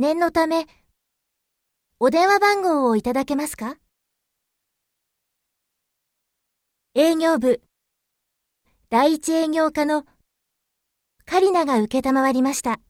念のため、お電話番号をいただけますか？営業部、第一営業課のカリナが受けたまわりました。